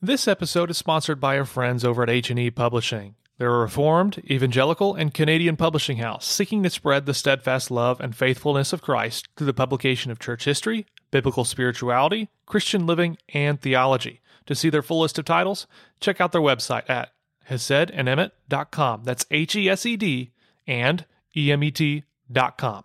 This episode is sponsored by our friends over at H&E Publishing. They're a reformed, evangelical, and Canadian publishing house seeking to spread the steadfast love and faithfulness of Christ through the publication of church history, biblical spirituality, Christian living, and theology. To see their full list of titles, check out their website at hesedandemet.com. That's H E S E D and E M E T.com.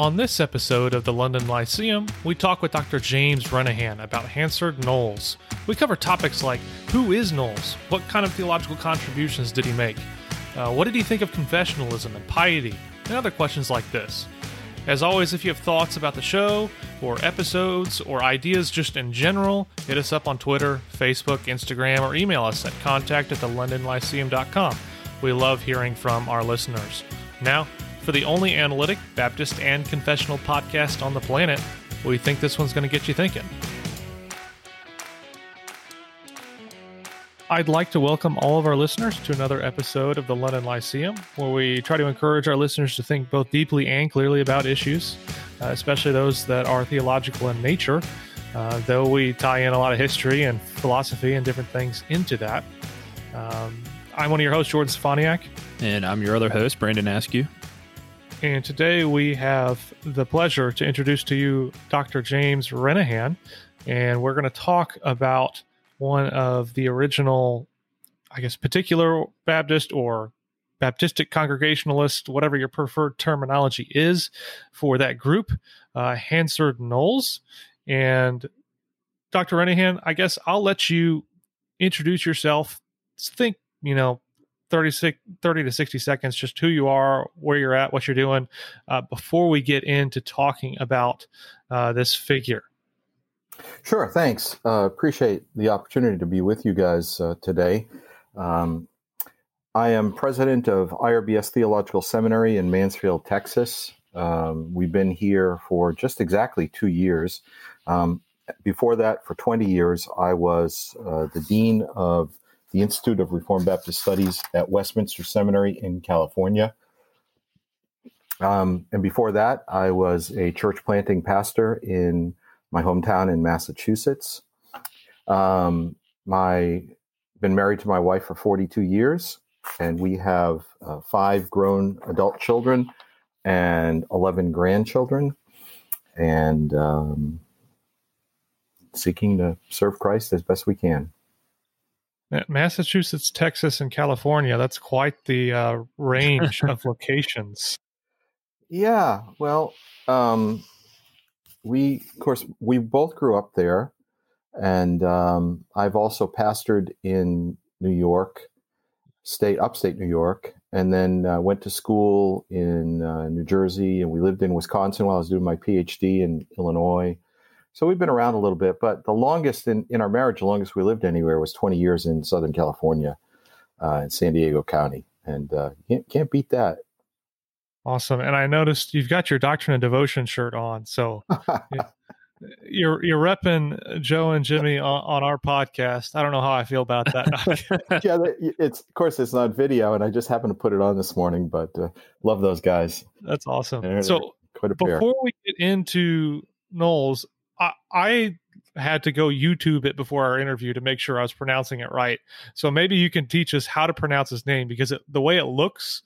On this episode of the London Lyceum, we talk with Dr. James Renihan about Hanserd Knollys. We cover topics like who is Knollys? What kind of theological contributions did he make? Uh, what did he think of confessionalism and piety? And other questions like this. As always, if you have thoughts about the show, or episodes, or ideas just in general, hit us up on Twitter, Facebook, Instagram, or email us at contact at thelondonlyceum.com. We love hearing from our listeners. Now, for the only analytic, Baptist, and confessional podcast on the planet, we think this one's going to get you thinking. I'd like to welcome all of our listeners to another episode of the London Lyceum, where we try to encourage our listeners to think both deeply and clearly about issues, uh, especially those that are theological in nature, uh, though we tie in a lot of history and philosophy and different things into that. Um, I'm one of your hosts, Jordan Steffaniak. And I'm your other host, Brandon Askew. And today we have the pleasure to introduce to you Dr. James Renihan. And we're going to talk about one of the original, I guess, particular Baptist or Baptistic Congregationalist, whatever your preferred terminology is for that group, uh, Hanserd Knollys. And Dr. Renihan, I guess I'll let you introduce yourself. Think, you know, 30, 30 to 60 seconds, just who you are, where you're at, what you're doing, uh, before we get into talking about uh, this figure. Sure, thanks. Uh, appreciate the opportunity to be with you guys uh, today. Um, I am president of IRBS Theological Seminary in Mansfield, Texas. Um, we've been here for just exactly two years. Um, before that, for 20 years, I was uh, the dean of the Institute of Reformed Baptist Studies at Westminster Seminary in California. Um, and before that, I was a church planting pastor in my hometown in Massachusetts. Um, my been married to my wife for 42 years, and we have uh, five grown adult children and 11 grandchildren, and um, seeking to serve Christ as best we can. Massachusetts, Texas, and California. That's quite the uh, range of locations. Yeah. Well, um, we, of course, we both grew up there. And um, I've also pastored in New York, state, upstate New York, and then uh, went to school in uh, New Jersey. And we lived in Wisconsin while I was doing my PhD in Illinois. So we've been around a little bit, but the longest in, in our marriage, the longest we lived anywhere was 20 years in Southern California, uh, in San Diego County. And uh, can't, can't beat that. Awesome. And I noticed you've got your Doctrine and Devotion shirt on. So you're you're repping Joe and Jimmy on, on, our podcast. I don't know how I feel about that. yeah, it's of course it's not video, and I just happened to put it on this morning. But uh, love those guys. That's awesome. They're, so they're before we get into Knollys, I, I had to go YouTube it before our interview to make sure I was pronouncing it right. So maybe you can teach us how to pronounce his name because it, the way it looks,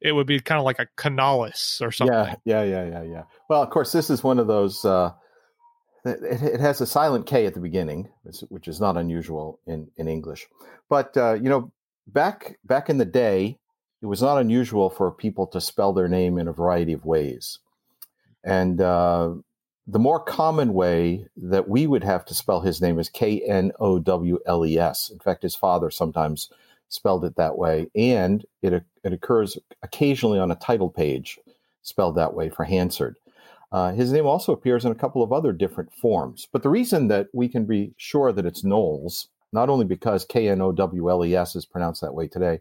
it would be kind of like a Canalis or something. Yeah, yeah, yeah, yeah, yeah. Well, of course, this is one of those. Uh, it, it, has a silent K at the beginning, which is not unusual in in English. But uh, you know, back back in the day, it was not unusual for people to spell their name in a variety of ways, and uh, the more common way that we would have to spell his name is K N O W L E S. In fact, his father sometimes spelled it that way, and it it occurs occasionally on a title page spelled that way for Hanserd. Uh, his name also appears in a couple of other different forms, but the reason that we can be sure that it's Knowles, not only because K N O W L E S is pronounced that way today,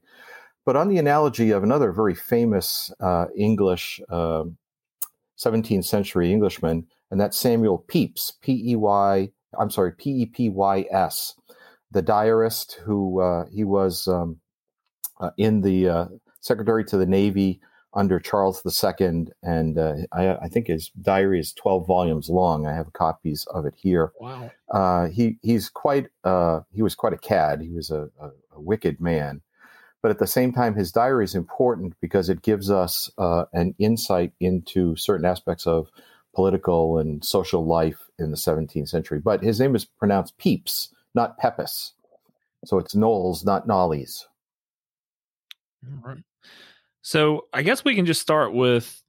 but on the analogy of another very famous uh, English uh, 17th century Englishman and that's Samuel Pepys, P E Y, I'm sorry, P E P Y S, the diarist who uh, he was um, uh, in the uh, secretary to the Navy under Charles II, and uh, I, I, think his diary is 12 volumes long. I have copies of it here. Wow. Uh, he he's quite uh, he was quite a cad. He was a, a, a, wicked man, but at the same time, his diary is important because it gives us uh, an insight into certain aspects of political and social life in the 17th century. But his name is pronounced Pepys, not Pepys. So it's Knowles, not Knollys. All right. So I guess we can just start with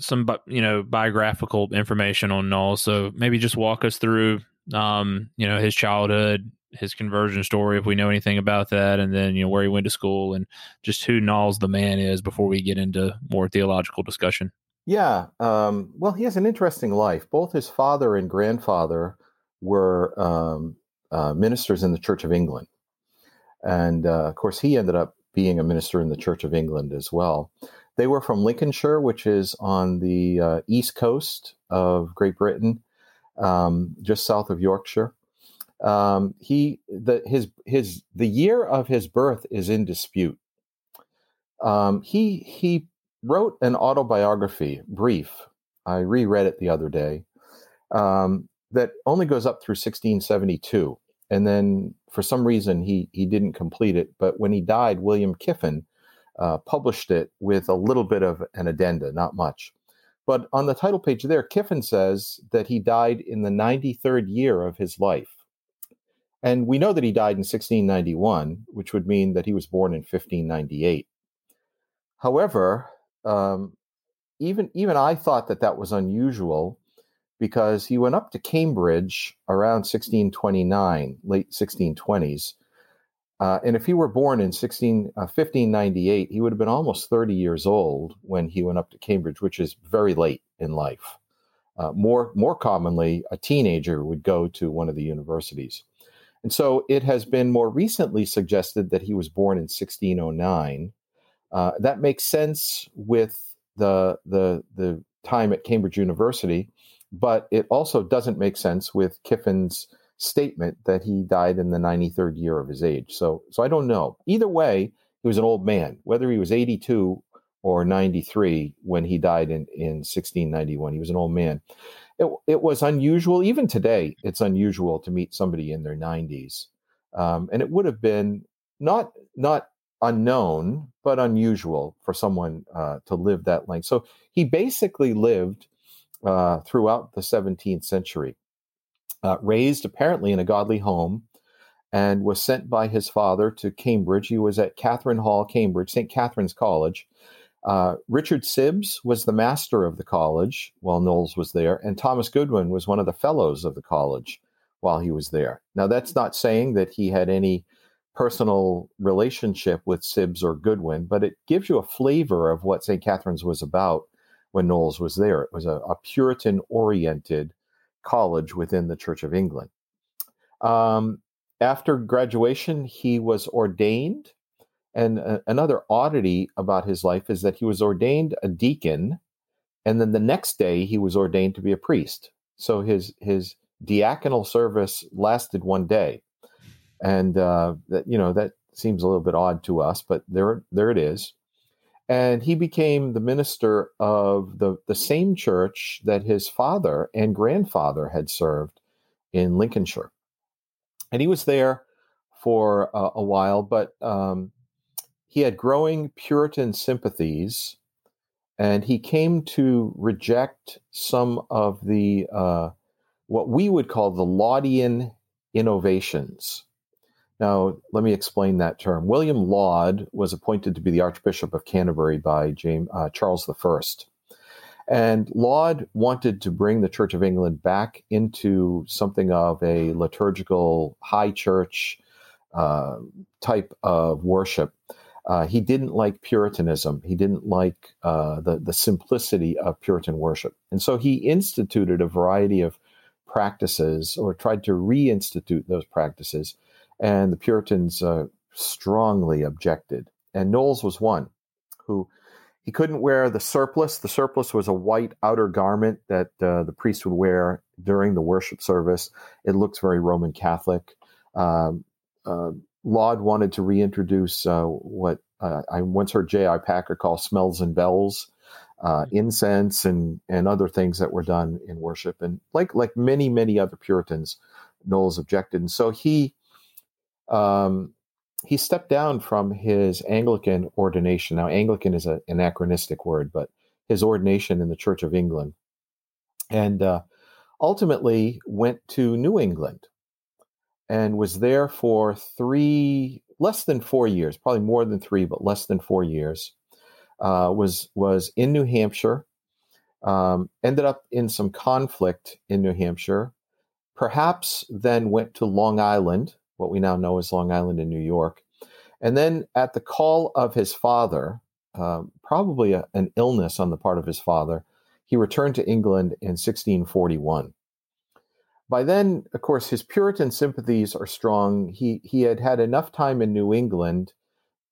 some you know biographical information on Knollys. So maybe just walk us through um, you know his childhood, his conversion story, if we know anything about that, and then you know where he went to school and just who Knollys the man is before we get into more theological discussion. Yeah, um, well, he has an interesting life. Both his father and grandfather were um, uh, ministers in the Church of England, and uh, of course, he ended up being a minister in the Church of England as well. They were from Lincolnshire, which is on the uh, east coast of Great Britain, um, just south of Yorkshire. Um, he the his his the year of his birth is in dispute. Um, he he wrote an autobiography, brief. I reread it the other day. Um, that only goes up through 1672 and then for some reason he he didn't complete it. But when he died, William Kiffin uh, published it with a little bit of an addenda, not much. But on the title page there, Kiffin says that he died in the 93rd year of his life. And we know that he died in 1691, which would mean that he was born in 1598. However, um, even even I thought that that was unusual because he went up to Cambridge around 1629, late 1620s. Uh, and if he were born in 16, uh, 1598, he would have been almost 30 years old when he went up to Cambridge, which is very late in life. Uh, more, more commonly, a teenager would go to one of the universities. And so it has been more recently suggested that he was born in 1609. Uh, that makes sense with the, the, the time at Cambridge University but it also doesn't make sense with Kiffin's statement that he died in the 93rd year of his age. So, so I don't know. Either way, he was an old man. Whether he was 82 or 93 when he died in, in 1691, he was an old man. It, it was unusual. Even today, it's unusual to meet somebody in their 90s. Um, and it would have been not not unknown, but unusual for someone uh, to live that length. So he basically lived uh, throughout the 17th century. Uh, raised apparently in a godly home and was sent by his father to Cambridge. He was at Catherine Hall, Cambridge, St. Catherine's College. Uh, Richard Sibbes was the master of the college while Knollys was there, and Thomas Goodwin was one of the fellows of the college while he was there. Now, that's not saying that he had any personal relationship with Sibbes or Goodwin, but it gives you a flavor of what St. Catherine's was about when Knollys was there. It was a, a Puritan oriented college within the Church of England. Um, after graduation, he was ordained. And uh, another oddity about his life is that he was ordained a deacon, and then the next day he was ordained to be a priest. So his his diaconal service lasted one day, and uh, that you know that seems a little bit odd to us, but there there it is and he became the minister of the, the same church that his father and grandfather had served in Lincolnshire. And he was there for uh, a while, but um, he had growing Puritan sympathies, and he came to reject some of the uh, what we would call the Laudian innovations now, let me explain that term. William Laud was appointed to be the Archbishop of Canterbury by James, uh, Charles I. And Laud wanted to bring the Church of England back into something of a liturgical high church uh, type of worship. Uh, he didn't like Puritanism. He didn't like uh, the, the simplicity of Puritan worship. And so he instituted a variety of practices or tried to reinstitute those practices and the Puritans uh, strongly objected. And Knollys was one who he couldn't wear the surplice. The surplice was a white outer garment that uh, the priest would wear during the worship service. It looks very Roman Catholic. Um, uh, Laud wanted to reintroduce uh, what uh, I once heard J.I. Packer call smells and bells, uh, mm-hmm. incense and and other things that were done in worship. And like like many many other Puritans, Knollys objected, and so he um, he stepped down from his Anglican ordination. Now, Anglican is an anachronistic word, but his ordination in the Church of England, and uh, ultimately went to New England and was there for three, less than four years, probably more than three, but less than four years. Uh, was was in New Hampshire. Um, ended up in some conflict in New Hampshire. Perhaps then went to Long Island, what we now know as Long Island in New York, and then at the call of his father, uh, probably a, an illness on the part of his father, he returned to England in 1641. By then, of course, his Puritan sympathies are strong. He he had had enough time in New England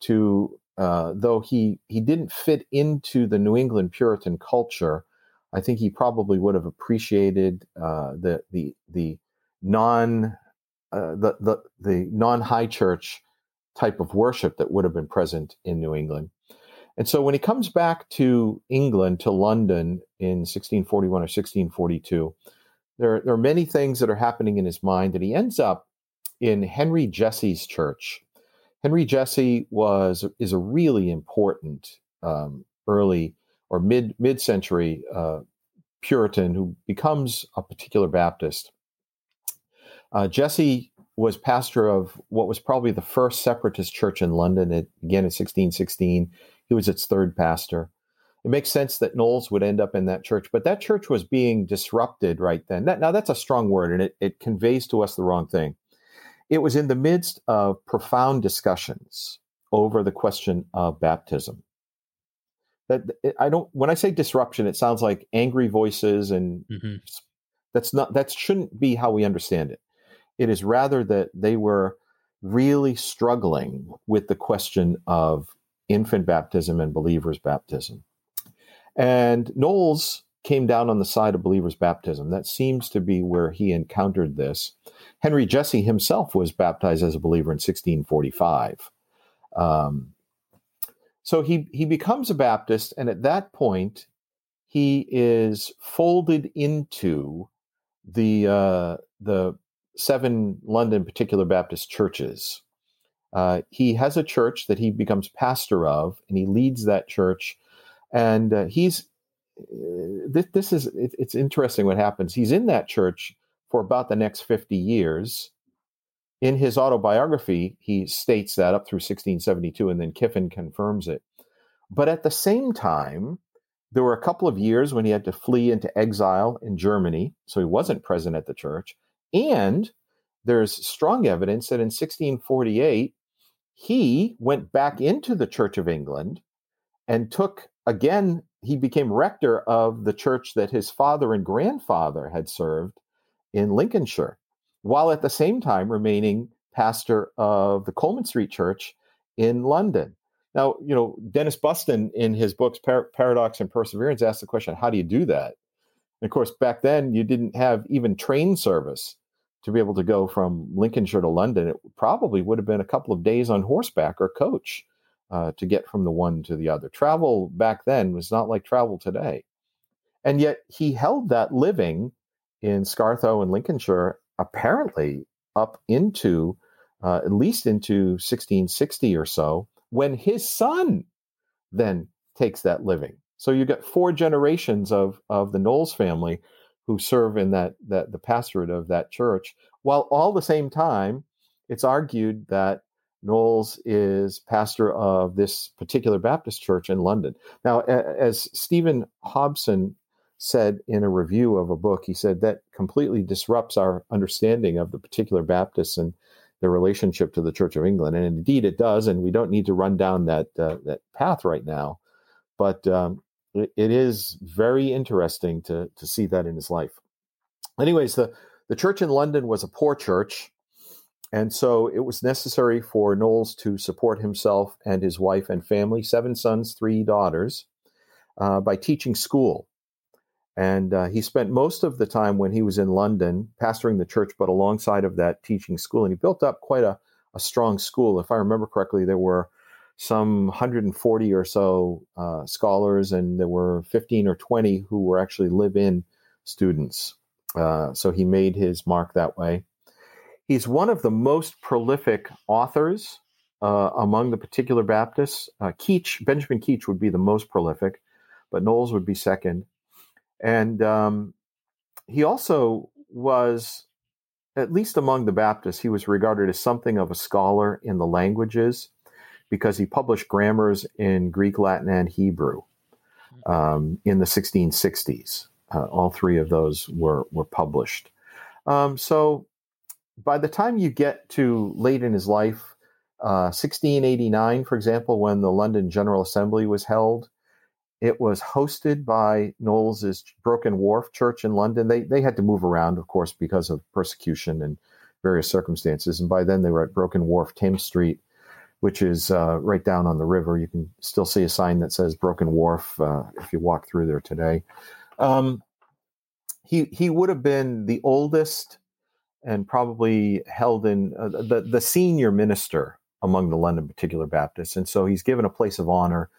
to, uh, though he he didn't fit into the New England Puritan culture. I think he probably would have appreciated uh, the the the non uh, the the the non high church type of worship that would have been present in New England. And so when he comes back to England, to London in 1641 or 1642, there, there are many things that are happening in his mind, that he ends up in Henry Jessey's church. Henry Jessey was is a really important um, early or mid mid century uh, Puritan who becomes a particular Baptist. Uh, Jessey was pastor of what was probably the first separatist church in London. It began in 1616. He was its third pastor. It makes sense that Knollys would end up in that church, but that church was being disrupted right then. That, now, that's a strong word, and it, it conveys to us the wrong thing. It was in the midst of profound discussions over the question of baptism. That I don't. When I say disruption, it sounds like angry voices, and mm-hmm. that's not. That shouldn't be how we understand it. It is rather that they were really struggling with the question of infant baptism and believers' baptism. And Knollys came down on the side of believers' baptism. That seems to be where he encountered this. Henry Jessey himself was baptized as a believer in 1645. Um, so he, he becomes a Baptist, and at that point, he is folded into the, uh, the seven London particular Baptist churches. Uh, he has a church that he becomes pastor of, and he leads that church. And uh, he's uh, this, this is it, it's interesting what happens. He's in that church for about the next 50 years. In his autobiography he states that up through 1672 and then kiffin confirms it. But at the same time there were a couple of years when he had to flee into exile in germany so he wasn't present at the church and there's strong evidence that in 1648 he went back into the church of england and took again, he became rector of the church that his father and grandfather had served in Lincolnshire, while at the same time remaining pastor of the Coleman Street Church in London. Now, you know, Dennis Bustin in his books Par- Paradox and Perseverance asked the question, how do you do that? And of course, back then you didn't have even train service to be able to go from Lincolnshire to London. It probably would have been a couple of days on horseback or coach uh, to get from the one to the other. Travel back then was not like travel today. And yet he held that living in Scartho and Lincolnshire apparently up into uh, at least into 1660 or so when his son then takes that living. So you got four generations of of the Knollys family who serve in that that the pastorate of that church, while all the same time it's argued that Knollys is pastor of this particular Baptist church in London. Now, as Stephen Hobson said in a review of a book, he said that completely disrupts our understanding of the particular Baptists and their relationship to the Church of England. And indeed, it does. And we don't need to run down that uh, that path right now, but um, it, is very interesting to to see that in his life. Anyways, the the church in London was a poor church. And so it was necessary for Knollys to support himself and his wife and family, seven sons, three daughters, uh, by teaching school. And uh, he spent most of the time when he was in London pastoring the church, but alongside of that teaching school. And he built up quite a, a strong school. If I remember correctly, there were some 140 or so uh, scholars, and there were 15 or 20 who were actually live in students. Uh, so he made his mark that way. He's one of the most prolific authors uh, among the particular Baptists. Uh, Keach, Benjamin Keach, would be the most prolific, but Knollys would be second. And um, he also was, at least among the Baptists, he was regarded as something of a scholar in the languages because he published grammars in Greek, Latin, and Hebrew um, in the 1660s. Uh, all three of those were were published. Um, so by the time you get to late in his life, uh, 1689, for example, when the London General Assembly was held, it was hosted by Knollys's Broken Wharf Church in London. They they had to move around, of course, because of persecution and various circumstances. And by then they were at Broken Wharf, Thames Street, which is uh, right down on the river. You can still see a sign that says Broken Wharf uh, if you walk through there today. Um, he he would have been the oldest and probably held in uh, the the senior minister among the London Particular Baptists, and so he's given a place of honor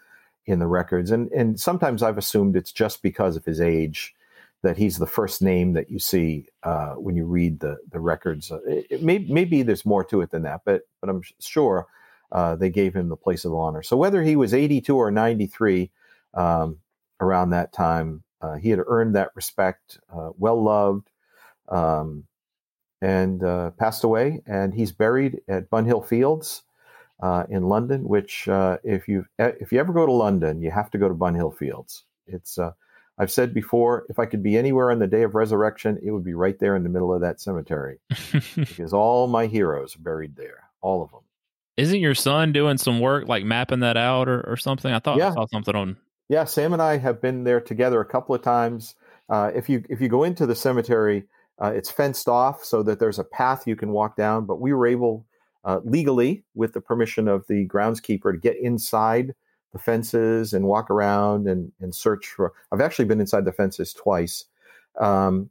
in the records. And and sometimes I've assumed it's just because of his age that he's the first name that you see uh, when you read the the records. It, it may, maybe there's more to it than that, but but I'm sure uh, they gave him the place of honor. So whether he was 82 or 93 um, around that time, uh, he had earned that respect, uh, well loved, um, and uh, passed away. And he's buried at Bunhill Fields uh, in London. Which, uh, if you if you ever go to London, you have to go to Bunhill Fields. It's I've said before, if I could be anywhere on the day of resurrection, it would be right there in the middle of that cemetery, because all my heroes are buried there, all of them. Isn't your son doing some work like mapping that out or, or something? I thought yeah. I saw something on. Yeah, Sam and I have been there together a couple of times. Uh, if you if you go into the cemetery, uh, it's fenced off so that there's a path you can walk down. But we were able uh, legally, with the permission of the groundskeeper, to get inside the fences and walk around and, and search for. I've actually been inside the fences twice. Um,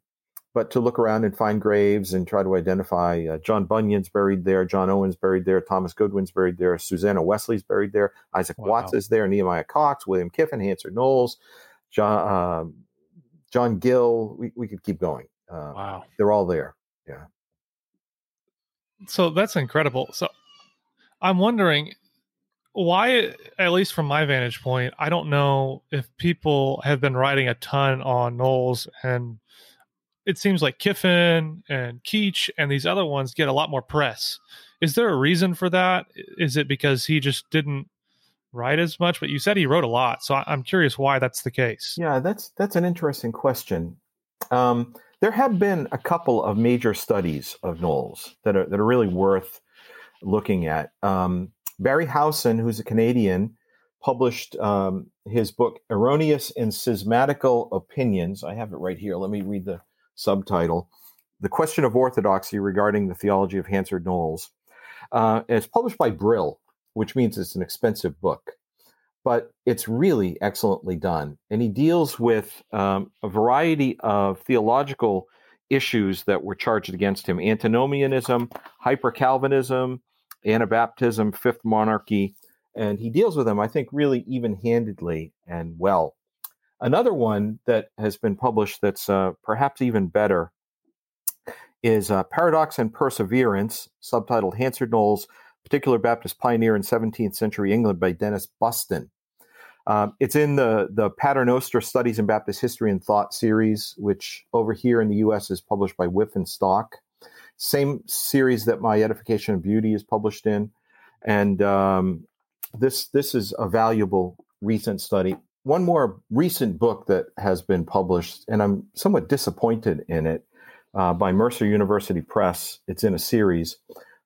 but to look around and find graves and try to identify uh, John Bunyan's buried there, John Owen's buried there, Thomas Goodwin's buried there, Susanna Wesley's buried there, Isaac wow. Watts is there, Nehemiah Cox, William Kiffin, Hanserd Knollys, John uh, John Gill. We, we could keep going. Uh, wow, they're all there. Yeah. So that's incredible. So I'm wondering why, at least from my vantage point, I don't know if people have been writing a ton on Knollys and it seems like Kiffin and Keach and these other ones get a lot more press. Is there a reason for that? Is it because he just didn't write as much? But you said he wrote a lot, so I'm curious why that's the case. Yeah, that's that's an interesting question. Um, there have been a couple of major studies of Knollys that are that are really worth looking at. Um, Barry Howson, who's a Canadian, published um, his book "Erroneous and Schismatical Opinions." I have it right here. Let me read the subtitle, The Question of Orthodoxy Regarding the Theology of Hanserd Knollys. Uh, it's published by Brill, which means it's an expensive book, but it's really excellently done. And he deals with um, a variety of theological issues that were charged against him antinomianism, hyper Calvinism, Anabaptism, Fifth Monarchy. And he deals with them, I think, really even handedly and well. Another one that has been published that's uh, perhaps even better is uh, Paradox and Perseverance, subtitled Hanserd Knollys, Particular Baptist Pioneer in 17th Century England by Dennis Bustin. Um, it's in the, the Paternoster Studies in Baptist History and Thought series, which over here in the U.S. is published by Wipf and Stock. Same series that my Edification of Beauty is published in. And um, this, this is a valuable recent study one more recent book that has been published, and I'm somewhat disappointed in it, uh, by Mercer University Press. It's in a series,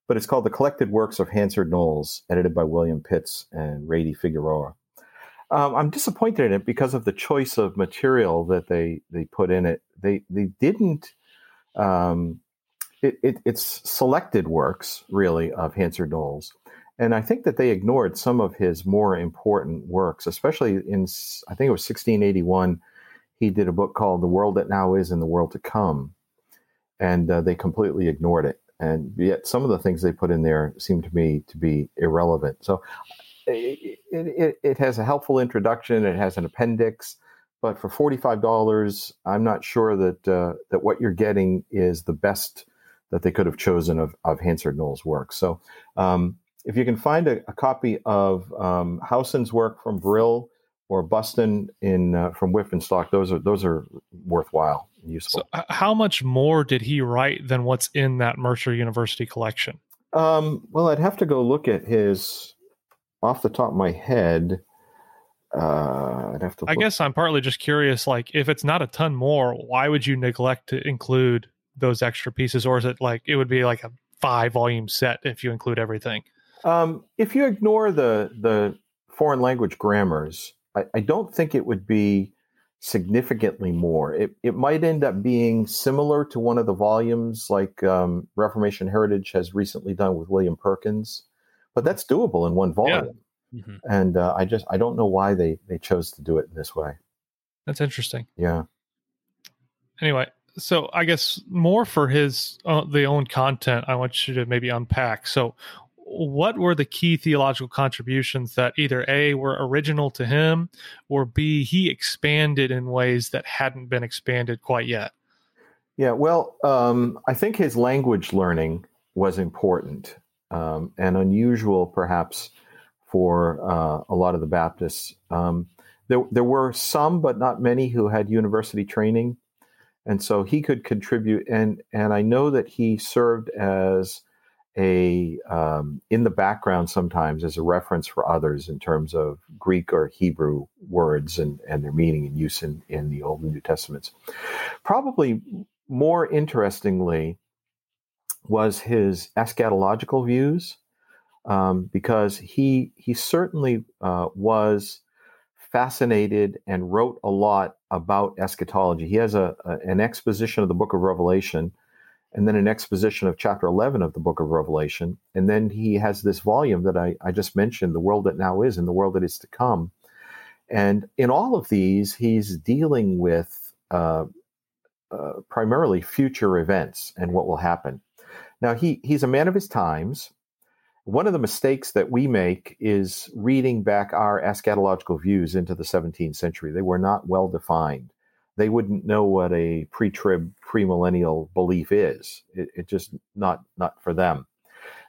but it's called The Collected Works of Hanserd Knollys, edited by William Pitts and Rady Figueroa. Um, I'm disappointed in it because of the choice of material that they they put in it. They they didn't. Um, it, it, it's selected works really of Hanserd Knollys, and I think that they ignored some of his more important works, especially in, I think it was 1681. He did a book called The World That Now Is and the World to Come. And uh, they completely ignored it. And yet some of the things they put in there seem to me to be irrelevant. So it, it, it has a helpful introduction. It has an appendix, but for forty five dollars, I'm not sure that uh, that what you're getting is the best that they could have chosen of, of Hanserd Noll's work. So, um, if you can find a, a copy of um, Howson's work from Brill or Bustin in uh, from Stock, those are those are worthwhile and useful. So, how much more did he write than what's in that Mercer University collection? Um, well, I'd have to go look at his off the top of my head. Uh, I'd have to. I guess I'm partly just curious. Like, if it's not a ton more, why would you neglect to include those extra pieces, or is it like it would be like a five volume set if you include everything? Um, if you ignore the the foreign language grammars, I, I, don't think it would be significantly more. It it might end up being similar to one of the volumes like um, Reformation Heritage has recently done with William Perkins, but that's doable in one volume. Yeah. Mm-hmm. And uh, I just I don't know why they they chose to do it in this way. That's interesting. Yeah. Anyway, so I guess more for his uh, the own content, I want you to maybe unpack. So, what were the key theological contributions that either a were original to him, or b he expanded in ways that hadn't been expanded quite yet? Yeah, well, um, I think his language learning was important um, and unusual, perhaps, for uh, a lot of the Baptists. Um, there, there were some, but not many, who had university training and so he could contribute. And and I know that he served as a um, in the background sometimes as a reference for others in terms of Greek or Hebrew words and, and their meaning and use in, in the Old and New Testaments. Probably more interestingly was his eschatological views, um, because he he certainly uh, was fascinated and wrote a lot about eschatology. He has a, a, an exposition of the book of Revelation and then an exposition of chapter 11 of the book of Revelation. And then he has this volume that I, I just mentioned, The World That Now Is and the World That Is to Come. And in all of these, he's dealing with uh, uh, primarily future events and what will happen. Now, he, he's a man of his times. One of the mistakes that we make is reading back our eschatological views into the 17th century. They were not well defined. They wouldn't know what a pre-trib, premillennial belief is. It, it just not not for them.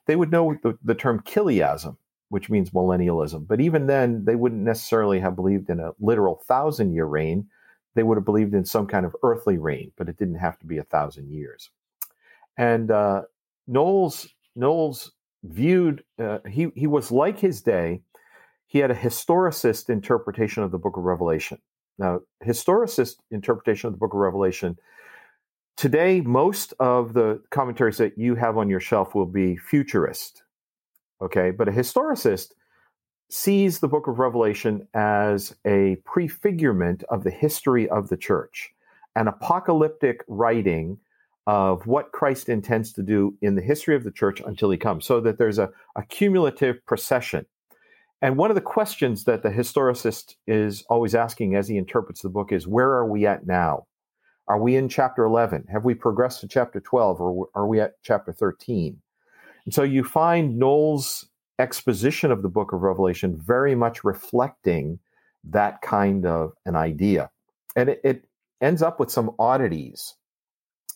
They would know the, the term chiliasm, which means millennialism, but even then, they wouldn't necessarily have believed in a literal thousand-year reign. They would have believed in some kind of earthly reign, but it didn't have to be a thousand years. And uh, Knollys Noll's viewed uh, he he was like his day he had a historicist interpretation of the book of revelation now historicist interpretation of the book of revelation today most of the commentaries that you have on your shelf will be futurist okay but a historicist sees the book of revelation as a prefigurement of the history of the church an apocalyptic writing of what Christ intends to do in the history of the church until he comes, so that there's a, a cumulative procession. And one of the questions that the historicist is always asking as he interprets the book is where are we at now? Are we in chapter 11? Have we progressed to chapter 12 or are we at chapter 13? And so you find Noll's exposition of the book of Revelation very much reflecting that kind of an idea. And it, it ends up with some oddities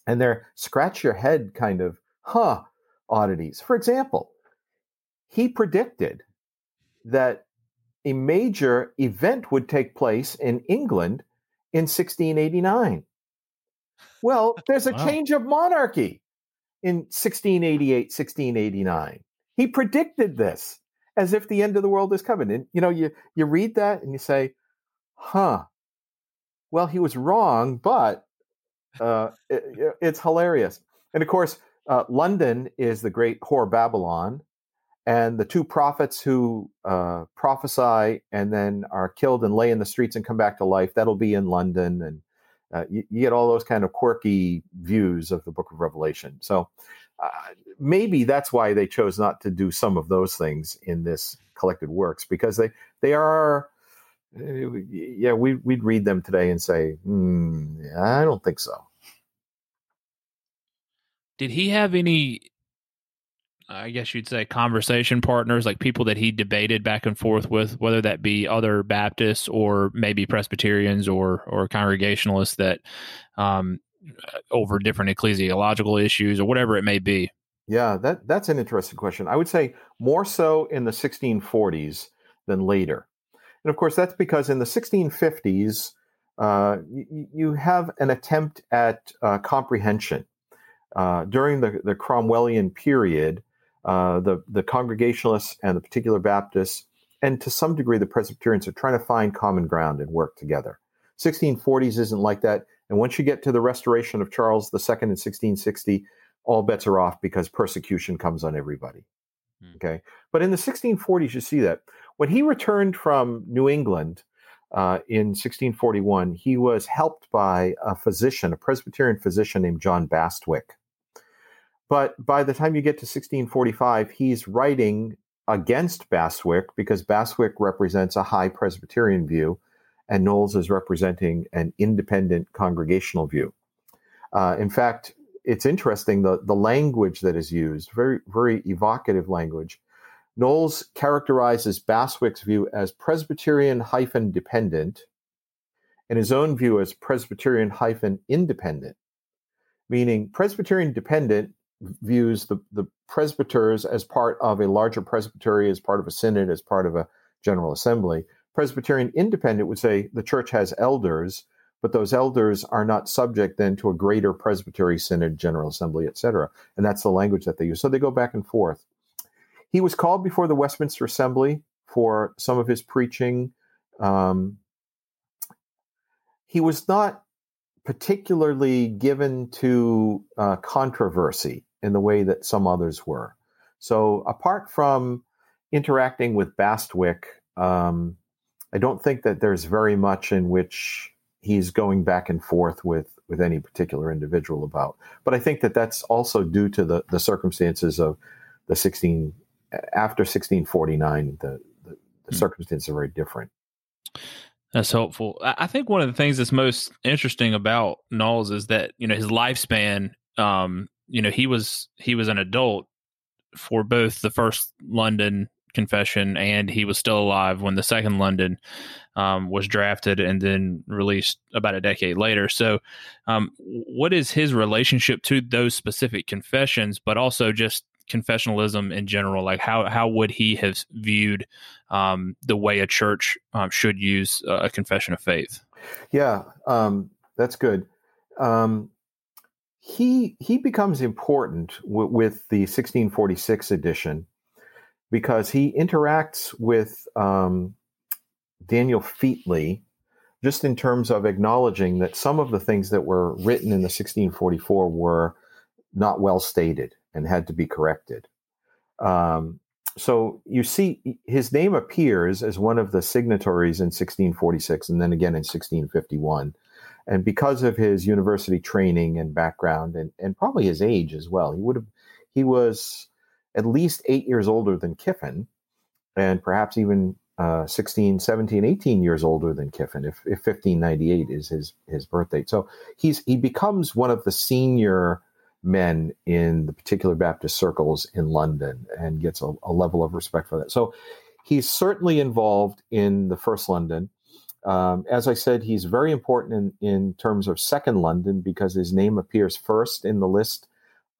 and they're scratch your head kind of, huh, oddities. For example, he predicted that a major event would take place in England in 1689. Well, there's a wow. change of monarchy in 1688, 1689. He predicted this as if the end of the world is coming. And you know, you you read that and you say, "Huh. Well, he was wrong, but uh, it, it's hilarious. And of course, uh, London is the great whore Babylon, and the two prophets who uh, prophesy and then are killed and lay in the streets and come back to life. That'll be in London, and uh, you, you, get all those kind of quirky views of the Book of Revelation. So uh, maybe that's why they chose not to do some of those things in this collected works because they they are yeah, we we'd read them today and say, mm, I don't think so. Did he have any I guess you'd say conversation partners, like people that he debated back and forth with, whether that be other Baptists or maybe Presbyterians or or Congregationalists that um, over different ecclesiological issues or whatever it may be. Yeah, that that's an interesting question. I would say more so in the 1640s than later, and of course that's because in the 1650s uh, you, you, have an attempt at uh, comprehension. Uh, during the, the Cromwellian period, uh, the, the Congregationalists and the particular Baptists, and to some degree the Presbyterians, are trying to find common ground and work together. 1640s isn't like that. And once you get to the restoration of Charles II in 1660, all bets are off because persecution comes on everybody. Hmm. Okay. But in the 1640s, you see that. When he returned from New England uh, in 1641, he was helped by a physician, a Presbyterian physician named John Bastwick. But by the time you get to 1645, he's writing against Bastwick because Bastwick represents a high Presbyterian view, and Knollys is representing an independent congregational view. Uh, in fact, it's interesting the, the language that is used, very, very evocative language. Knollys characterizes Bastwick's view as Presbyterian hyphen dependent and his own view as Presbyterian hyphen independent, meaning Presbyterian dependent views the, the presbyters as part of a larger presbytery, as part of a synod, as part of a general assembly. Presbyterian independent would say the church has elders, but those elders are not subject then to a greater presbytery, synod, general assembly, etc. And that's the language that they use. So they go back and forth. He was called before the Westminster Assembly for some of his preaching. Um, he was not particularly given to uh, controversy in the way that some others were. So, apart from interacting with Bastwick, um, I don't think that there's very much in which he's going back and forth with with any particular individual about. But I think that that's also due to the the circumstances of the 16 after 1649. The the, the mm. circumstances are very different. That's helpful. I think one of the things that's most interesting about Knollys is that you know his lifespan um, you know he was he was an adult for both the first London confession and he was still alive when the second London um, was drafted and then released about a decade later. So, um, what is his relationship to those specific confessions, but also just confessionalism in general? Like, how how would he have viewed um, the way a church um, should use a confession of faith? Yeah, um, that's good. Um, he he becomes important w- with the 1646 edition because he interacts with um, Daniel Featley just in terms of acknowledging that some of the things that were written in the 1644 were not well stated and had to be corrected. Um, so you see, his name appears as one of the signatories in 1646 and then again in 1651. And because of his university training and background, and, and probably his age as well, he would have he was at least eight years older than Kiffin, and perhaps even uh, 16, 17, 18 years older than Kiffin, if, if 1598 is his his birth date. So he's he becomes one of the senior men in the particular Baptist circles in London and gets a, a level of respect for that. So he's certainly involved in the first London. Um, as I said, he's very important in, in terms of Second London because his name appears first in the list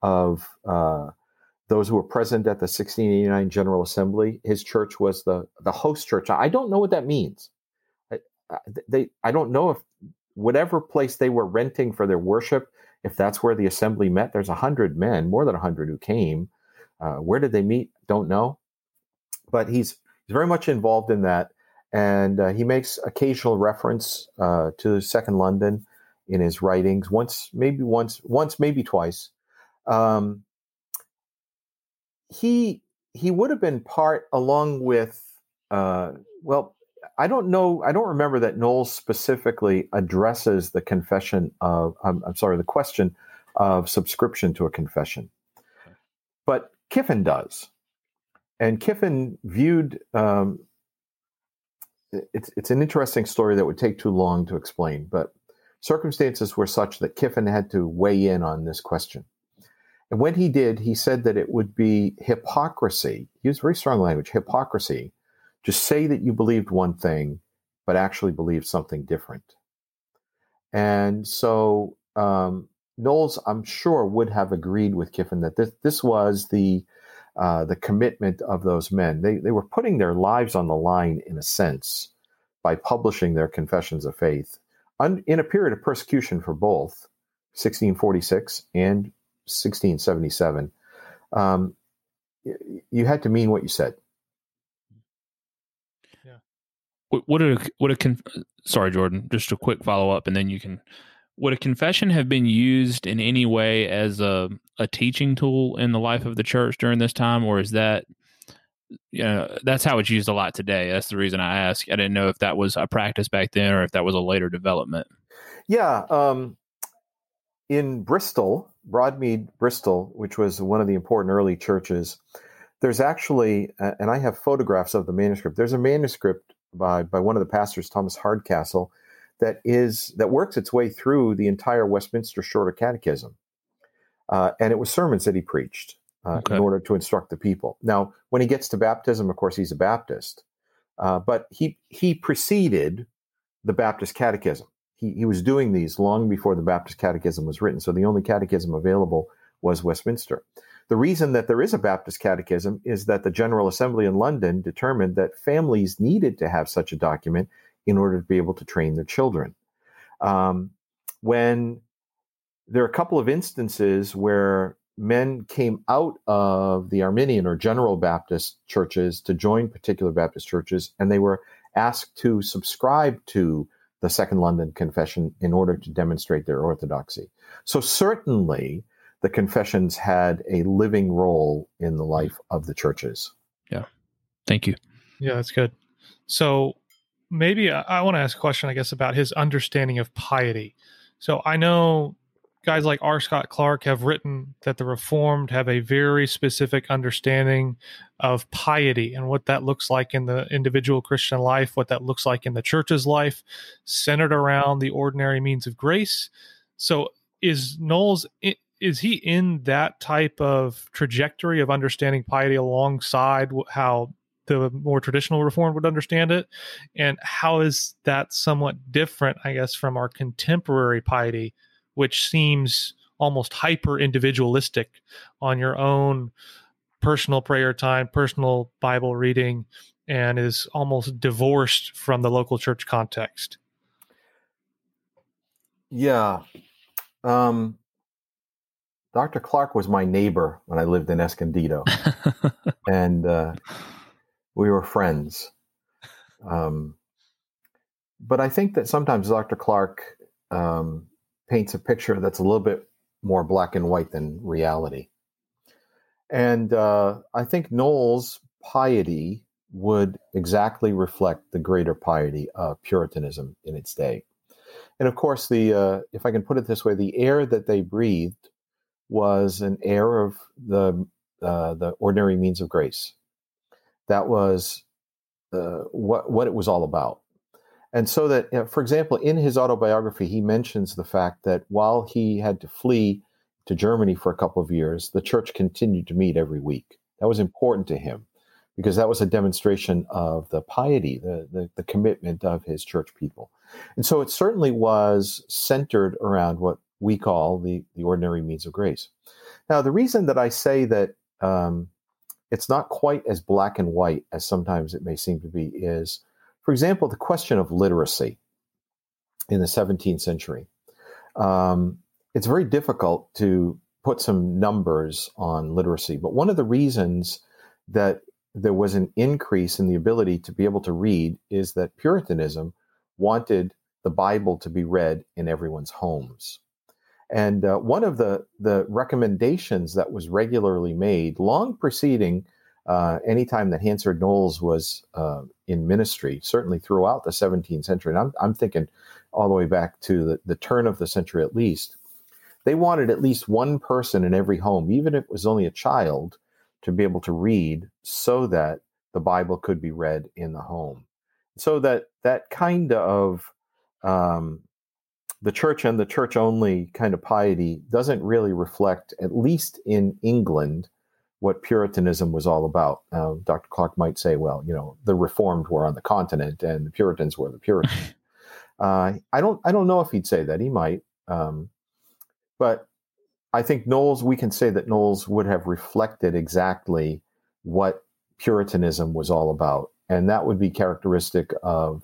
of uh, those who were present at the 1689 General Assembly. His church was the the host church. I don't know what that means. I, they I don't know if whatever place they were renting for their worship, if that's where the assembly met. There's a hundred men, more than a hundred who came. Uh, where did they meet? Don't know. But he's he's very much involved in that and uh, he makes occasional reference uh, to Second London in his writings. Once, maybe once, once maybe twice. Um, he he would have been part along with uh, well. I don't know. I don't remember that Knollys specifically addresses the confession of. I'm, I'm sorry, the question of subscription to a confession, but Kiffin does, and Kiffin viewed um, it's it's an interesting story that would take too long to explain, but circumstances were such that Kiffin had to weigh in on this question. And when he did, he said that it would be hypocrisy. He used very strong language hypocrisy to say that you believed one thing, but actually believed something different. And so um, Knollys, I'm sure, would have agreed with Kiffin that this, this was the uh, the commitment of those men. They, they were putting their lives on the line, in a sense, by publishing their confessions of faith un, in a period of persecution for both 1646 and 1677. Um, you had to mean what you said. Yeah. What a what a con- sorry, Jordan? Just a quick follow up, and then you can. Would a confession have been used in any way as a a teaching tool in the life of the church during this time, or is that you know that's how it's used a lot today? That's the reason I ask. I didn't know if that was a practice back then or if that was a later development. Yeah, um, in Bristol, Broadmead, Bristol, which was one of the important early churches, there's actually, and I have photographs of the manuscript. There's a manuscript by by one of the pastors, Thomas Hardcastle, that is that works its way through the entire Westminster Shorter Catechism, uh, and it was sermons that he preached uh, okay. in order to instruct the people. Now, when he gets to baptism, of course, he's a Baptist, uh, but he he preceded the Baptist Catechism. He, he was doing these long before the Baptist Catechism was written, so the only catechism available was Westminster. The reason that there is a Baptist catechism is that the General Assembly in London determined that families needed to have such a document in order to be able to train their children. Um, when there are a couple of instances where men came out of the Arminian or General Baptist churches to join particular Baptist churches, and they were asked to subscribe to the Second London Confession in order to demonstrate their orthodoxy. So, certainly, the confessions had a living role in the life of the churches. Yeah. Thank you. Yeah, that's good. So, maybe I, I want to ask a question, I guess, about his understanding of piety. So, I know guys like R. Scott Clark have written that the Reformed have a very specific understanding of piety and what that looks like in the individual Christian life, what that looks like in the church's life, centered around the ordinary means of grace. So, is Knollys is he in that type of trajectory of understanding piety alongside how the more traditional reform would understand it and how is that somewhat different i guess from our contemporary piety which seems almost hyper individualistic on your own personal prayer time, personal Bible reading, and is almost divorced from the local church context. Yeah. Um, Dr. Clark was my neighbor when I lived in Escondido, and uh, we were friends. Um, but I think that sometimes Dr. Clark um, paints a picture that's a little bit more black and white than reality. And uh, I think Knollys' piety would exactly reflect the greater piety of Puritanism in its day. And of course, the uh, if I can put it this way, the air that they breathed was an air of the uh, the ordinary means of grace. That was uh, what what it was all about. And so that, you know, for example, in his autobiography, he mentions the fact that while he had to flee to Germany for a couple of years, the church continued to meet every week. That was important to him because that was a demonstration of the piety, the, the, the commitment of his church people. And so it certainly was centered around what we call the, the ordinary means of grace. Now, the reason that I say that um, it's not quite as black and white as sometimes it may seem to be is for example, the question of literacy in the 17th century. Um, it's very difficult to put some numbers on literacy, but one of the reasons that there was an increase in the ability to be able to read is that Puritanism wanted the Bible to be read in everyone's homes. And uh, one of the, the recommendations that was regularly made long preceding uh, anytime that Hanserd Knollys was uh, in ministry, certainly throughout the 17th century, and I'm, I'm thinking all the way back to the, the turn of the century at least, they wanted at least one person in every home, even if it was only a child, to be able to read so that the Bible could be read in the home. So that that kind of um, the church and the church only kind of piety doesn't really reflect, at least in England, what Puritanism was all about. Uh, Dr. Clark might say, well, you know, the Reformed were on the continent and the Puritans were the Puritans. uh, I don't, I don't know if he'd say that. He might, um, but I think Knollys. We can say that Knollys would have reflected exactly what Puritanism was all about, and that would be characteristic of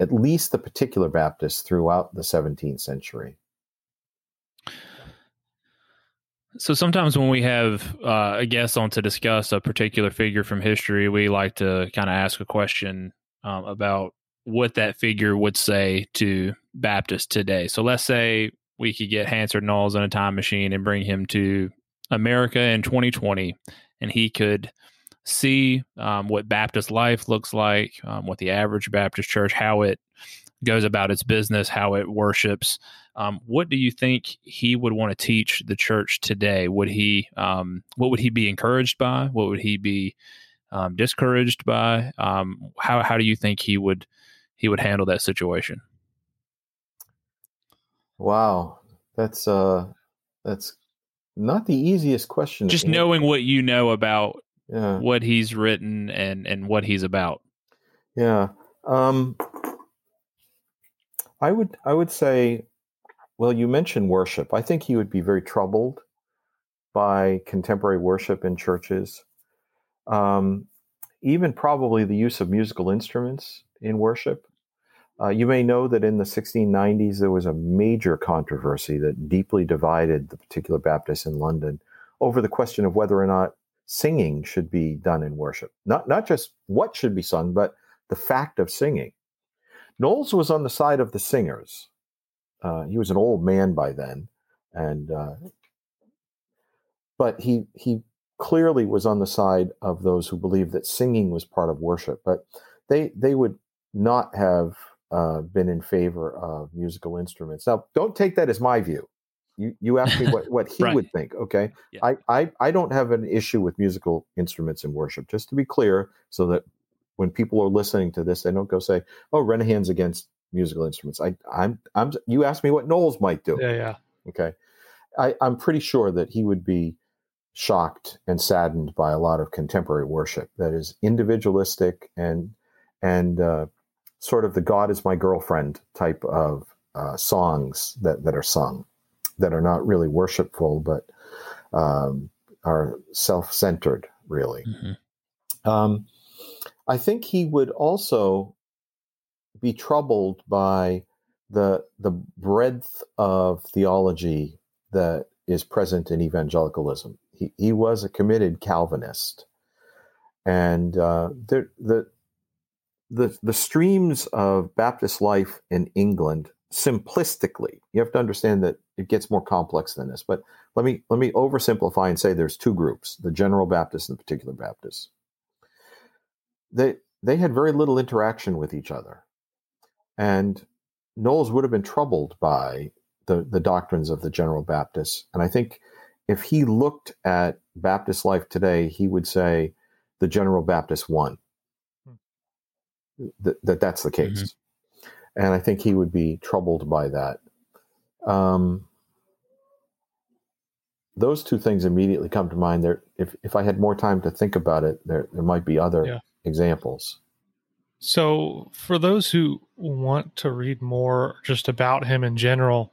at least the particular Baptists throughout the 17th century. So sometimes when we have uh, a guest on to discuss a particular figure from history, we like to kind of ask a question um, about what that figure would say to Baptists today. So let's say we could get Hanserd Knollys in a time machine and bring him to America in 2020, and he could see um, what Baptist life looks like, um, what the average Baptist church, how it goes about its business, how it worships. Um, what do you think he would want to teach the church today? Would he, um, what would he be encouraged by? What would he be um, discouraged by? Um, how how do you think he would he would handle that situation? Wow, that's uh, that's not the easiest question. Just knowing what you know about yeah. what he's written and and what he's about. Yeah. Um, I would I would say, well, you mentioned worship. I think he would be very troubled by contemporary worship in churches. Um, even probably the use of musical instruments in worship. Uh, you may know that in the 1690s there was a major controversy that deeply divided the particular Baptists in London over the question of whether or not singing should be done in worship. Not not just what should be sung, but the fact of singing. Knollys was on the side of the singers. Uh, he was an old man by then, and uh, but he he clearly was on the side of those who believed that singing was part of worship. But they they would not have uh, been in favor of musical instruments. Now, don't take that as my view. You you asked me what, what he right. would think. Okay, yeah. I, I I don't have an issue with musical instruments in worship. Just to be clear, so that when people are listening to this, they don't go say, "Oh, Renihan's against musical instruments." I I'm I'm. You asked me what Knollys might do. Yeah, yeah. Okay, I I'm pretty sure that he would be shocked and saddened by a lot of contemporary worship that is individualistic and and uh, sort of the "God is my girlfriend" type of uh, songs that that are sung that are not really worshipful, but um, are self centered, really. Mm-hmm. Um, I think he would also be troubled by the the breadth of theology that is present in evangelicalism. He, he was a committed Calvinist, and uh, the, the the the streams of Baptist life in England simplistically you have to understand that it gets more complex than this but let me let me oversimplify and say there's two groups the general baptists and the particular baptists they they had very little interaction with each other and knollys would have been troubled by the the doctrines of the general baptists and i think if he looked at baptist life today he would say the general baptist won hmm. that, that that's the case mm-hmm and I think he would be troubled by that. Um, those two things immediately come to mind. There, if if I had more time to think about it, there there might be other yeah. examples. So, for those who want to read more just about him in general,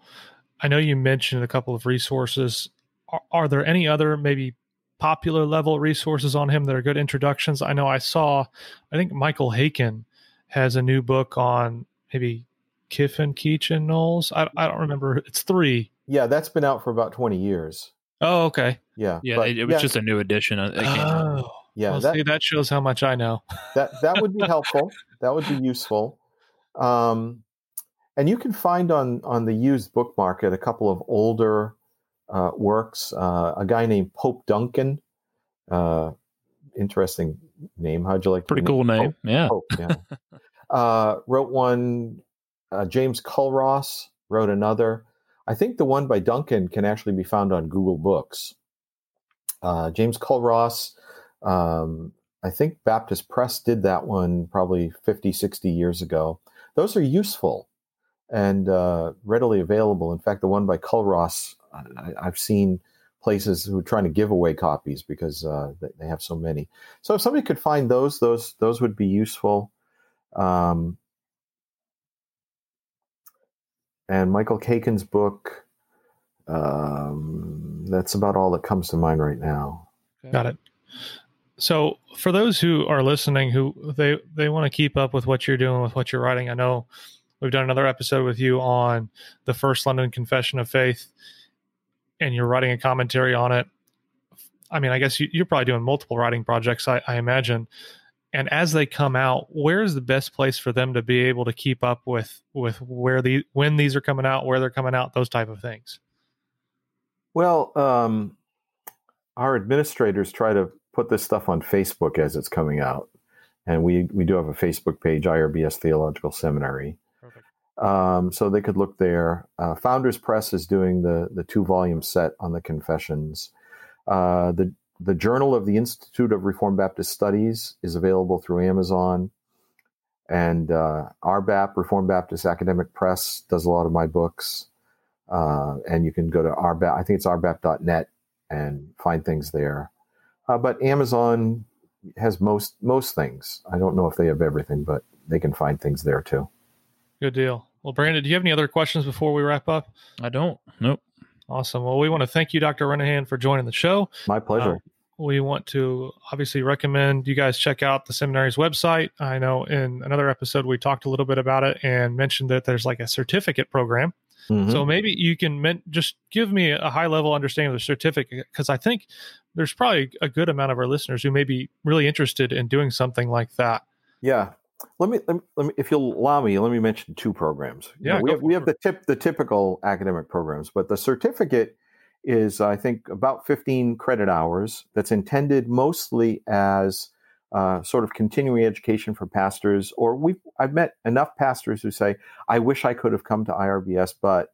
I know you mentioned a couple of resources. Are, are there any other maybe popular level resources on him that are good introductions? I know I saw, I think Michael Haykin has a new book on maybe Kiffen, Keach, and Knollys. I, I don't remember. It's three. Yeah, that's been out for about 20 years. Oh, okay. Yeah. Yeah, but, it, it, was yeah. just a new edition. oh, yeah. Well, that, see, that shows how much I know. that that would be helpful. that would be useful. Um, and you can find on on the used book market a couple of older uh, works. Uh, a guy named Pope Duncan. Uh, interesting name. How'd you like? Pretty cool name. Pope, yeah. Pope, yeah. uh, wrote one. Uh, James Culross wrote another. I think the one by Duncan can actually be found on Google Books. Uh, James Culross, um, I think Baptist Press did that one probably 50, 60 years ago. Those are useful. and uh, readily available. In fact, the one by Culross, I, have seen places who are trying to give away copies because uh, they have so many. So if somebody could find those, those those would be useful. Um, and Michael Haykin's book. Um, that's about all that comes to mind right now. Got it. So for those who are listening, who they they want to keep up with what you're doing with what you're writing, I know we've done another episode with you on the First London Confession of Faith, and you're writing a commentary on it. I mean, I guess you, are probably doing multiple writing projects, I, I imagine. And as they come out, where is the best place for them to be able to keep up with with where the when these are coming out, where they're coming out, those type of things? Well, um, our administrators try to put this stuff on Facebook as it's coming out, and we we do have a Facebook page, IRBS Theological Seminary. Um, so they could look there. Uh, Founders Press is doing the the two volume set on the Confessions. Uh, the the Journal of the Institute of Reformed Baptist Studies is available through Amazon, and uh, RBAP Reformed Baptist Academic Press does a lot of my books. Uh, and you can go to RBAP. I think it's rbap.net and find things there. Uh, but Amazon has most most things. I don't know if they have everything, but they can find things there too. Good deal. Well, Brandon, do you have any other questions before we wrap up? I don't. Nope. Awesome. Well, we want to thank you, Dr. Renihan, for joining the show. My pleasure. Uh, we want to obviously recommend you guys check out the seminary's website. I know in another episode we talked a little bit about it and mentioned that there's like a certificate program Mm-hmm. So maybe you can men- just give me a high level understanding of the certificate because I think there's probably a good amount of our listeners who may be really interested in doing something like that. Yeah. Let me, let me, let me if you'll allow me, let me mention two programs. Yeah, you know, we have we have the tip the typical academic programs, but the certificate is I think about 15 credit hours that's intended mostly as uh, sort of continuing education for pastors, or we I've met enough pastors who say, "I wish I could have come to IRBS, but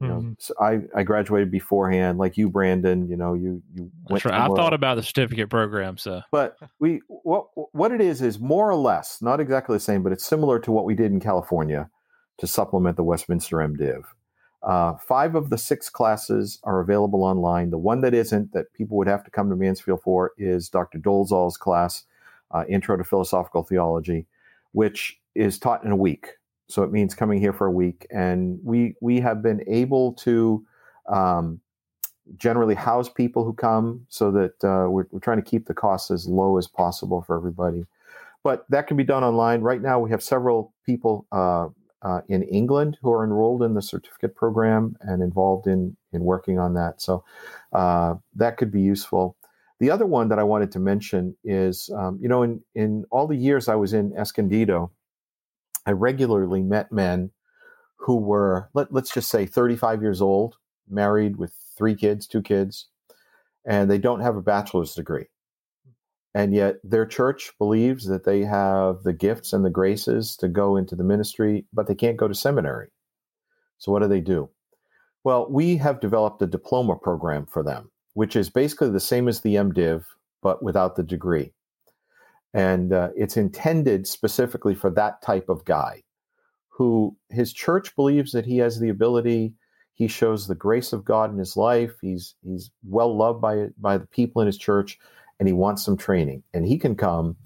you mm-hmm. so I I graduated beforehand, like you, Brandon. You know, you you went. Right. I thought about the certificate program, so but we what what it is is more or less not exactly the same, but it's similar to what we did in California to supplement the Westminster MDiv. Uh, five of the six classes are available online. The one that isn't, that people would have to come to Mansfield for, is Dr. Dolezal's class uh, Intro to Philosophical Theology, which is taught in a week. So it means coming here for a week, and we we have been able to um, generally house people who come, so that uh, we're, we're trying to keep the costs as low as possible for everybody. But that can be done online. Right now, we have several people uh, uh, in England who are enrolled in the certificate program and involved in in working on that. So uh, that could be useful. The other one that I wanted to mention is, um, you know, in, in all the years I was in Escondido, I regularly met men who were, let, let's just say, 35 years old, married with three kids, two kids, and they don't have a bachelor's degree. And yet their church believes that they have the gifts and the graces to go into the ministry, but they can't go to seminary. So what do they do? Well, we have developed a diploma program for them which is basically the same as the MDiv, but without the degree. And uh, it's intended specifically for that type of guy who his church believes that he has the ability. He shows the grace of God in his life. He's he's well loved by by the people in his church, and he wants some training. And he can come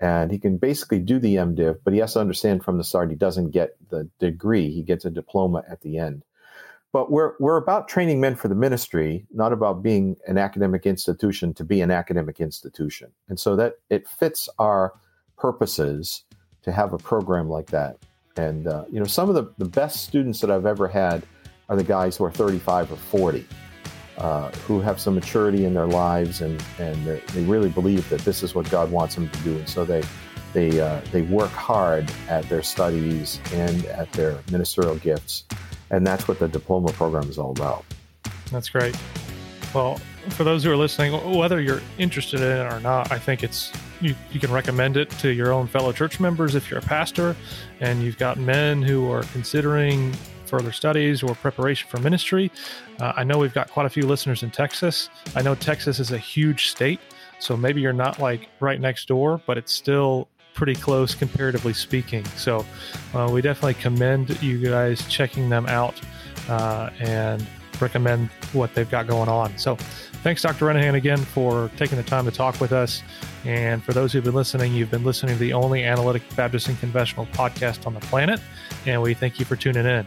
and he can basically do the MDiv, but he has to understand from the start he doesn't get the degree. He gets a diploma at the end. But we're we're about training men for the ministry, not about being an academic institution to be an academic institution. And so that it fits our purposes to have a program like that. And uh, you know, some of the, the best students that I've ever had are the guys who are 35 or 40, uh, who have some maturity in their lives and and they really believe that this is what God wants them to do. And so they they uh, they work hard at their studies and at their ministerial gifts and that's what the diploma program is all about. That's great. Well, for those who are listening, whether you're interested in it or not, I think it's you, you can recommend it to your own fellow church members if you're a pastor and you've got men who are considering further studies or preparation for ministry. Uh, I know we've got quite a few listeners in Texas. I know Texas is a huge state, so maybe you're not like right next door, but it's still pretty close comparatively speaking. So uh, we definitely commend you guys checking them out uh, and recommend what they've got going on. So thanks, Dr. Renihan, again for taking the time to talk with us. And for those who've been listening, you've been listening to the only analytic Baptist and conventional podcast on the planet. And we thank you for tuning in.